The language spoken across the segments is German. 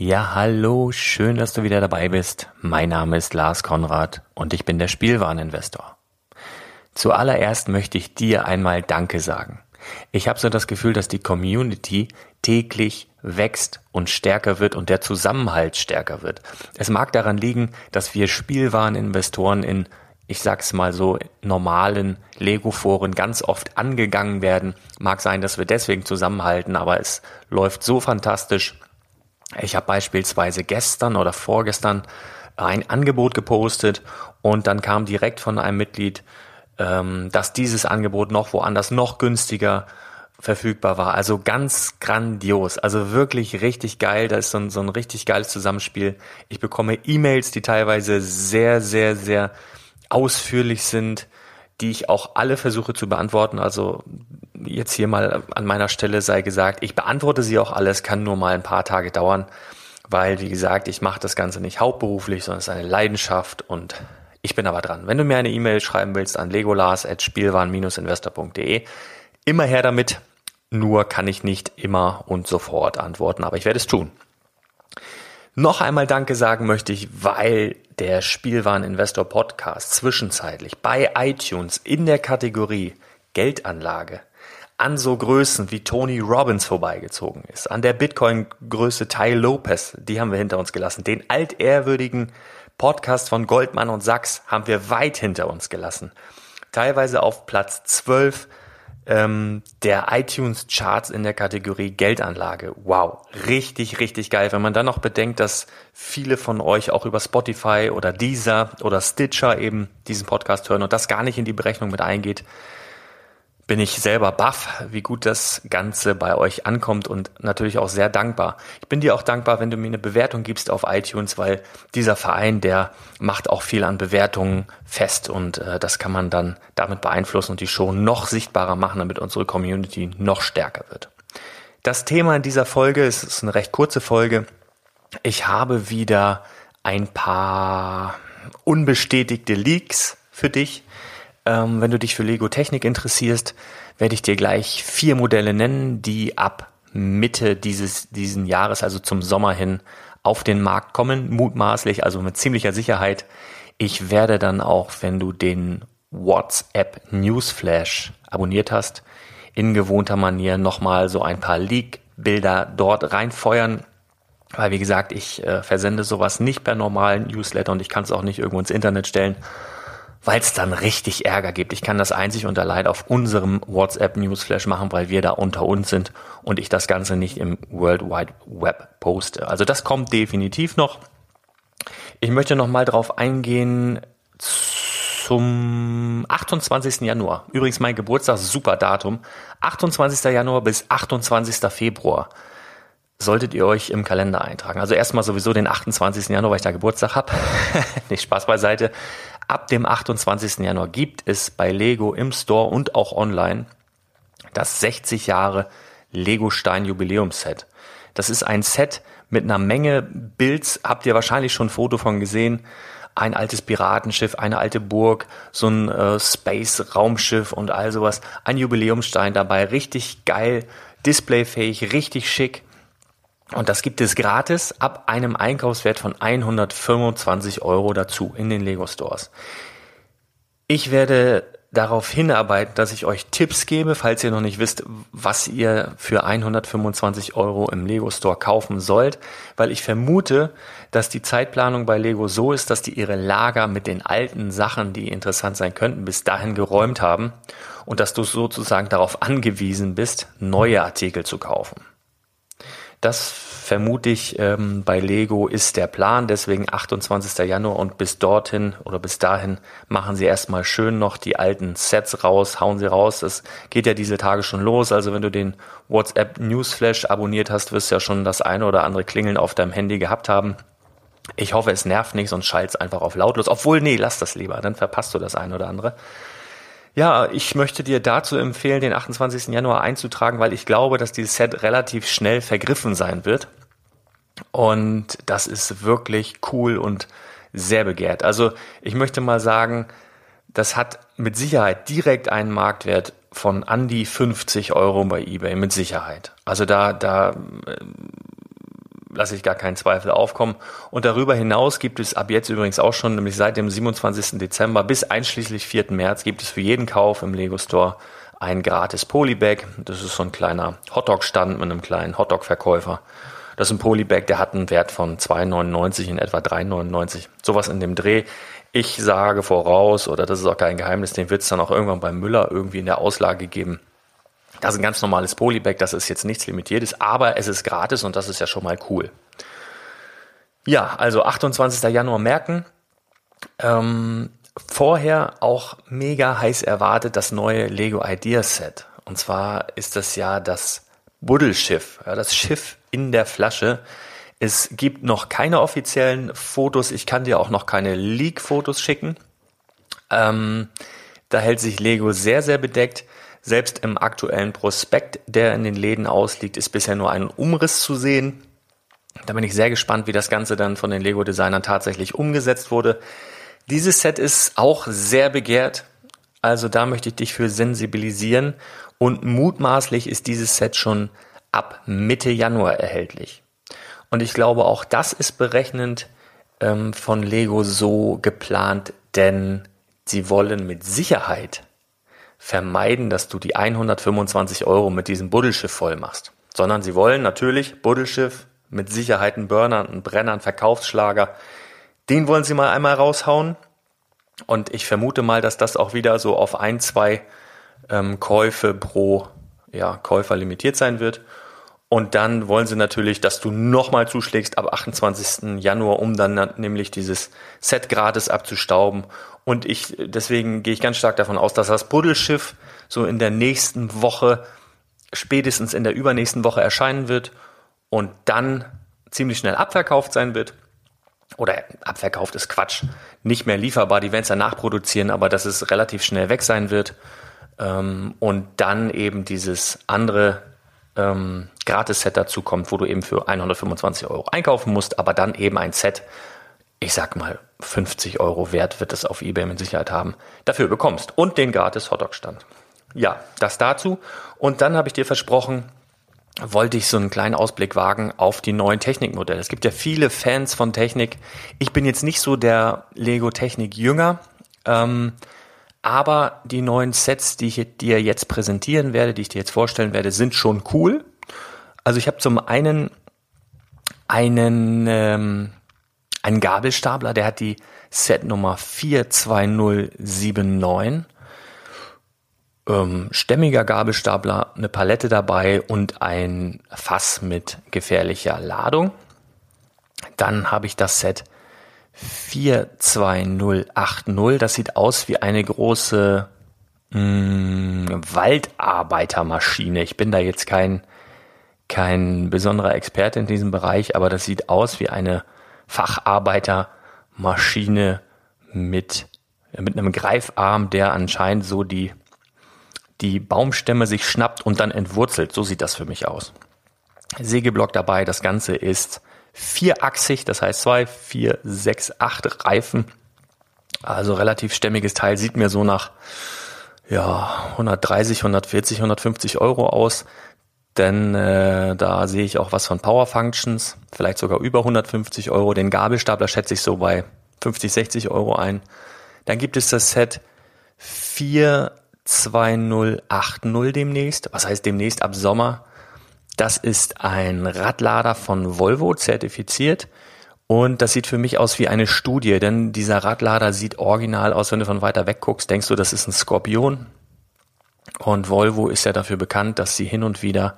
Ja, hallo, schön, dass du wieder dabei bist. Mein Name ist Lars Konrad und ich bin der Spielwareninvestor. Zuallererst möchte ich dir einmal Danke sagen. Ich habe so das Gefühl, dass die Community täglich wächst und stärker wird und der Zusammenhalt stärker wird. Es mag daran liegen, dass wir Spielwareninvestoren in, ich sag's mal so, normalen Lego-Foren ganz oft angegangen werden. Mag sein, dass wir deswegen zusammenhalten, aber es läuft so fantastisch ich habe beispielsweise gestern oder vorgestern ein Angebot gepostet und dann kam direkt von einem Mitglied, ähm, dass dieses Angebot noch woanders noch günstiger verfügbar war. Also ganz grandios. Also wirklich richtig geil. Da ist so ein, so ein richtig geiles Zusammenspiel. Ich bekomme E-Mails, die teilweise sehr, sehr, sehr ausführlich sind, die ich auch alle versuche zu beantworten. Also jetzt hier mal an meiner Stelle sei gesagt, ich beantworte sie auch alles, kann nur mal ein paar Tage dauern, weil, wie gesagt, ich mache das Ganze nicht hauptberuflich, sondern es ist eine Leidenschaft und ich bin aber dran. Wenn du mir eine E-Mail schreiben willst an legolas.spielwaren-investor.de, immer her damit. Nur kann ich nicht immer und sofort antworten, aber ich werde es tun. Noch einmal Danke sagen möchte ich, weil der Spielwareninvestor Podcast zwischenzeitlich bei iTunes in der Kategorie Geldanlage an so Größen wie Tony Robbins vorbeigezogen ist, an der Bitcoin-Größe Ty Lopez, die haben wir hinter uns gelassen, den altehrwürdigen Podcast von Goldmann und Sachs haben wir weit hinter uns gelassen. Teilweise auf Platz 12 ähm, der iTunes-Charts in der Kategorie Geldanlage. Wow, richtig, richtig geil. Wenn man dann noch bedenkt, dass viele von euch auch über Spotify oder Deezer oder Stitcher eben diesen Podcast hören und das gar nicht in die Berechnung mit eingeht, bin ich selber baff, wie gut das Ganze bei euch ankommt und natürlich auch sehr dankbar. Ich bin dir auch dankbar, wenn du mir eine Bewertung gibst auf iTunes, weil dieser Verein, der macht auch viel an Bewertungen fest und äh, das kann man dann damit beeinflussen und die Show noch sichtbarer machen, damit unsere Community noch stärker wird. Das Thema in dieser Folge, es ist eine recht kurze Folge. Ich habe wieder ein paar unbestätigte Leaks für dich ähm, wenn du dich für Lego Technik interessierst, werde ich dir gleich vier Modelle nennen, die ab Mitte dieses diesen Jahres, also zum Sommer hin, auf den Markt kommen, mutmaßlich, also mit ziemlicher Sicherheit. Ich werde dann auch, wenn du den WhatsApp Newsflash abonniert hast, in gewohnter Manier nochmal so ein paar Leak-Bilder dort reinfeuern. Weil, wie gesagt, ich äh, versende sowas nicht per normalen Newsletter und ich kann es auch nicht irgendwo ins Internet stellen, weil es dann richtig Ärger gibt. Ich kann das einzig und allein auf unserem WhatsApp Newsflash machen, weil wir da unter uns sind und ich das Ganze nicht im World Wide Web poste. Also das kommt definitiv noch. Ich möchte noch mal drauf eingehen zum 28. Januar. Übrigens mein Geburtstag, super Datum. 28. Januar bis 28. Februar solltet ihr euch im Kalender eintragen. Also erstmal sowieso den 28. Januar, weil ich da Geburtstag habe. Nicht Spaß beiseite. Ab dem 28. Januar gibt es bei Lego im Store und auch online das 60 Jahre Lego Stein Jubiläumsset. Das ist ein Set mit einer Menge Builds, habt ihr wahrscheinlich schon ein Foto von gesehen. Ein altes Piratenschiff, eine alte Burg, so ein äh, Space-Raumschiff und all sowas. Ein Jubiläumsstein dabei, richtig geil, displayfähig, richtig schick. Und das gibt es gratis ab einem Einkaufswert von 125 Euro dazu in den Lego Stores. Ich werde darauf hinarbeiten, dass ich euch Tipps gebe, falls ihr noch nicht wisst, was ihr für 125 Euro im Lego Store kaufen sollt, weil ich vermute, dass die Zeitplanung bei Lego so ist, dass die ihre Lager mit den alten Sachen, die interessant sein könnten, bis dahin geräumt haben und dass du sozusagen darauf angewiesen bist, neue Artikel zu kaufen. Das vermute ich ähm, bei Lego ist der Plan, deswegen 28. Januar und bis dorthin oder bis dahin machen sie erstmal schön noch die alten Sets raus, hauen sie raus. Das geht ja diese Tage schon los. Also wenn du den WhatsApp Newsflash abonniert hast, wirst du ja schon das eine oder andere Klingeln auf deinem Handy gehabt haben. Ich hoffe, es nervt nicht, sonst schalt's einfach auf lautlos. Obwohl, nee, lass das lieber, dann verpasst du das eine oder andere. Ja, ich möchte dir dazu empfehlen, den 28. Januar einzutragen, weil ich glaube, dass dieses Set relativ schnell vergriffen sein wird. Und das ist wirklich cool und sehr begehrt. Also ich möchte mal sagen, das hat mit Sicherheit direkt einen Marktwert von an die 50 Euro bei eBay, mit Sicherheit. Also da, da lasse ich gar keinen Zweifel aufkommen. Und darüber hinaus gibt es ab jetzt übrigens auch schon, nämlich seit dem 27. Dezember bis einschließlich 4. März, gibt es für jeden Kauf im Lego Store ein gratis Polybag. Das ist so ein kleiner Hotdog-Stand mit einem kleinen Hotdog-Verkäufer. Das ist ein Polybag, der hat einen Wert von 2,99 in etwa 3,99. Sowas in dem Dreh. Ich sage voraus, oder das ist auch kein Geheimnis, den wird es dann auch irgendwann beim Müller irgendwie in der Auslage geben. Das ist ein ganz normales Polybag, das ist jetzt nichts Limitiertes, aber es ist gratis und das ist ja schon mal cool. Ja, also 28. Januar merken. Ähm, vorher auch mega heiß erwartet das neue Lego Ideas Set. Und zwar ist das ja das Buddelschiff, ja, das Schiff in der Flasche. Es gibt noch keine offiziellen Fotos. Ich kann dir auch noch keine Leak-Fotos schicken. Ähm, da hält sich Lego sehr, sehr bedeckt. Selbst im aktuellen Prospekt, der in den Läden ausliegt, ist bisher nur ein Umriss zu sehen. Da bin ich sehr gespannt, wie das Ganze dann von den Lego-Designern tatsächlich umgesetzt wurde. Dieses Set ist auch sehr begehrt. Also da möchte ich dich für sensibilisieren. Und mutmaßlich ist dieses Set schon ab Mitte Januar erhältlich. Und ich glaube, auch das ist berechnend ähm, von Lego so geplant, denn sie wollen mit Sicherheit vermeiden, dass du die 125 Euro mit diesem Buddelschiff voll machst. Sondern sie wollen natürlich Buddelschiff mit Sicherheit einen Burner, einen Brenner, einen Verkaufsschlager. Den wollen sie mal einmal raushauen. Und ich vermute mal, dass das auch wieder so auf ein, zwei ähm, Käufe pro ja, Käufer limitiert sein wird. Und dann wollen sie natürlich, dass du nochmal zuschlägst ab 28. Januar, um dann nämlich dieses Set gratis abzustauben. Und ich, deswegen gehe ich ganz stark davon aus, dass das Buddelschiff so in der nächsten Woche, spätestens in der übernächsten Woche erscheinen wird und dann ziemlich schnell abverkauft sein wird. Oder abverkauft ist Quatsch. Nicht mehr lieferbar, die werden es ja nachproduzieren, aber dass es relativ schnell weg sein wird. Ähm, und dann eben dieses andere ähm, Gratis-Set dazu kommt, wo du eben für 125 Euro einkaufen musst, aber dann eben ein Set, ich sag mal 50 Euro wert wird es auf eBay mit Sicherheit haben, dafür bekommst. Und den gratis Hotdog-Stand. Ja, das dazu. Und dann habe ich dir versprochen, wollte ich so einen kleinen Ausblick wagen auf die neuen Technikmodelle. Es gibt ja viele Fans von Technik. Ich bin jetzt nicht so der Lego Technik Jünger. Ähm, aber die neuen Sets, die ich dir jetzt präsentieren werde, die ich dir jetzt vorstellen werde, sind schon cool. Also ich habe zum einen einen, ähm, einen Gabelstapler, der hat die Set Nummer 42079. Ähm, stämmiger Gabelstapler, eine Palette dabei und ein Fass mit gefährlicher Ladung. Dann habe ich das Set 42080. Das sieht aus wie eine große mh, mm, Waldarbeitermaschine. Ich bin da jetzt kein, kein besonderer Experte in diesem Bereich, aber das sieht aus wie eine Facharbeitermaschine mit, mit einem Greifarm, der anscheinend so die, die Baumstämme sich schnappt und dann entwurzelt. So sieht das für mich aus. Sägeblock dabei. Das Ganze ist vierachsig, das heißt zwei, vier, sechs, acht Reifen. Also relativ stämmiges Teil, sieht mir so nach ja, 130, 140, 150 Euro aus. Denn äh, da sehe ich auch was von Power Functions, vielleicht sogar über 150 Euro. Den Gabelstapler schätze ich so bei 50, 60 Euro ein. Dann gibt es das Set 42080 demnächst. Was heißt demnächst? Ab Sommer das ist ein Radlader von Volvo zertifiziert. Und das sieht für mich aus wie eine Studie, denn dieser Radlader sieht original aus, wenn du von weiter weg guckst, denkst du, das ist ein Skorpion. Und Volvo ist ja dafür bekannt, dass sie hin und wieder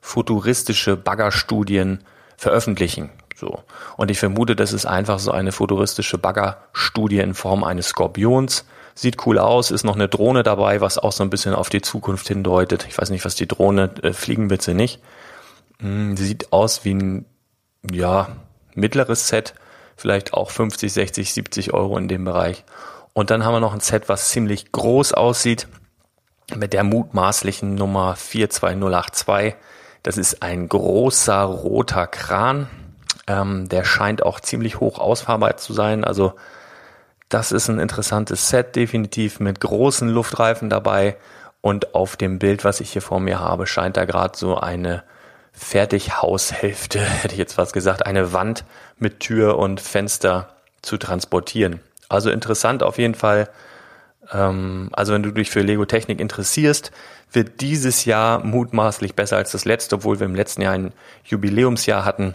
futuristische Baggerstudien veröffentlichen. So. Und ich vermute, das ist einfach so eine futuristische Baggerstudie in Form eines Skorpions. Sieht cool aus, ist noch eine Drohne dabei, was auch so ein bisschen auf die Zukunft hindeutet. Ich weiß nicht, was die Drohne, äh, fliegen wird sie nicht. Hm, sieht aus wie ein, ja, mittleres Set, vielleicht auch 50, 60, 70 Euro in dem Bereich. Und dann haben wir noch ein Set, was ziemlich groß aussieht, mit der mutmaßlichen Nummer 42082. Das ist ein großer roter Kran. Ähm, der scheint auch ziemlich hoch ausfahrbar zu sein. Also das ist ein interessantes Set, definitiv mit großen Luftreifen dabei. Und auf dem Bild, was ich hier vor mir habe, scheint da gerade so eine Fertighaushälfte, hätte ich jetzt fast gesagt, eine Wand mit Tür und Fenster zu transportieren. Also interessant auf jeden Fall. Ähm, also wenn du dich für Lego Technik interessierst, wird dieses Jahr mutmaßlich besser als das letzte, obwohl wir im letzten Jahr ein Jubiläumsjahr hatten.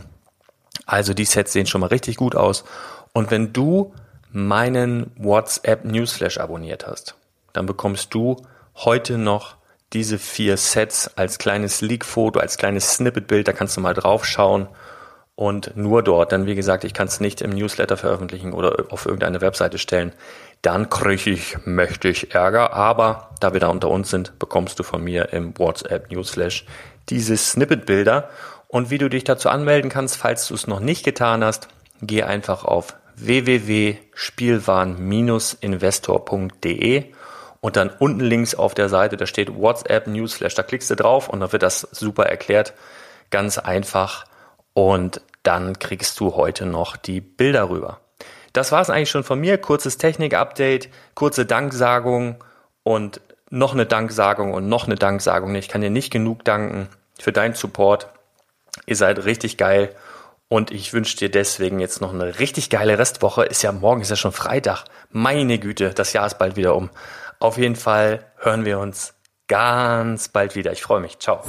Also die Sets sehen schon mal richtig gut aus. Und wenn du meinen WhatsApp Newsflash abonniert hast, dann bekommst du heute noch diese vier Sets als kleines Leak-Foto, als kleines Snippet-Bild, da kannst du mal drauf schauen und nur dort, denn wie gesagt, ich kann es nicht im Newsletter veröffentlichen oder auf irgendeine Webseite stellen, dann kriege ich mächtig Ärger, aber da wir da unter uns sind, bekommst du von mir im WhatsApp Newsflash diese Snippet-Bilder und wie du dich dazu anmelden kannst, falls du es noch nicht getan hast, geh einfach auf www.spielwaren-investor.de und dann unten links auf der Seite, da steht WhatsApp Newsflash. Da klickst du drauf und dann wird das super erklärt. Ganz einfach. Und dann kriegst du heute noch die Bilder rüber. Das war es eigentlich schon von mir. Kurzes Technik-Update, kurze Danksagung und noch eine Danksagung und noch eine Danksagung. Ich kann dir nicht genug danken für deinen Support. Ihr seid richtig geil. Und ich wünsche dir deswegen jetzt noch eine richtig geile Restwoche. Ist ja morgen, ist ja schon Freitag. Meine Güte, das Jahr ist bald wieder um. Auf jeden Fall hören wir uns ganz bald wieder. Ich freue mich. Ciao.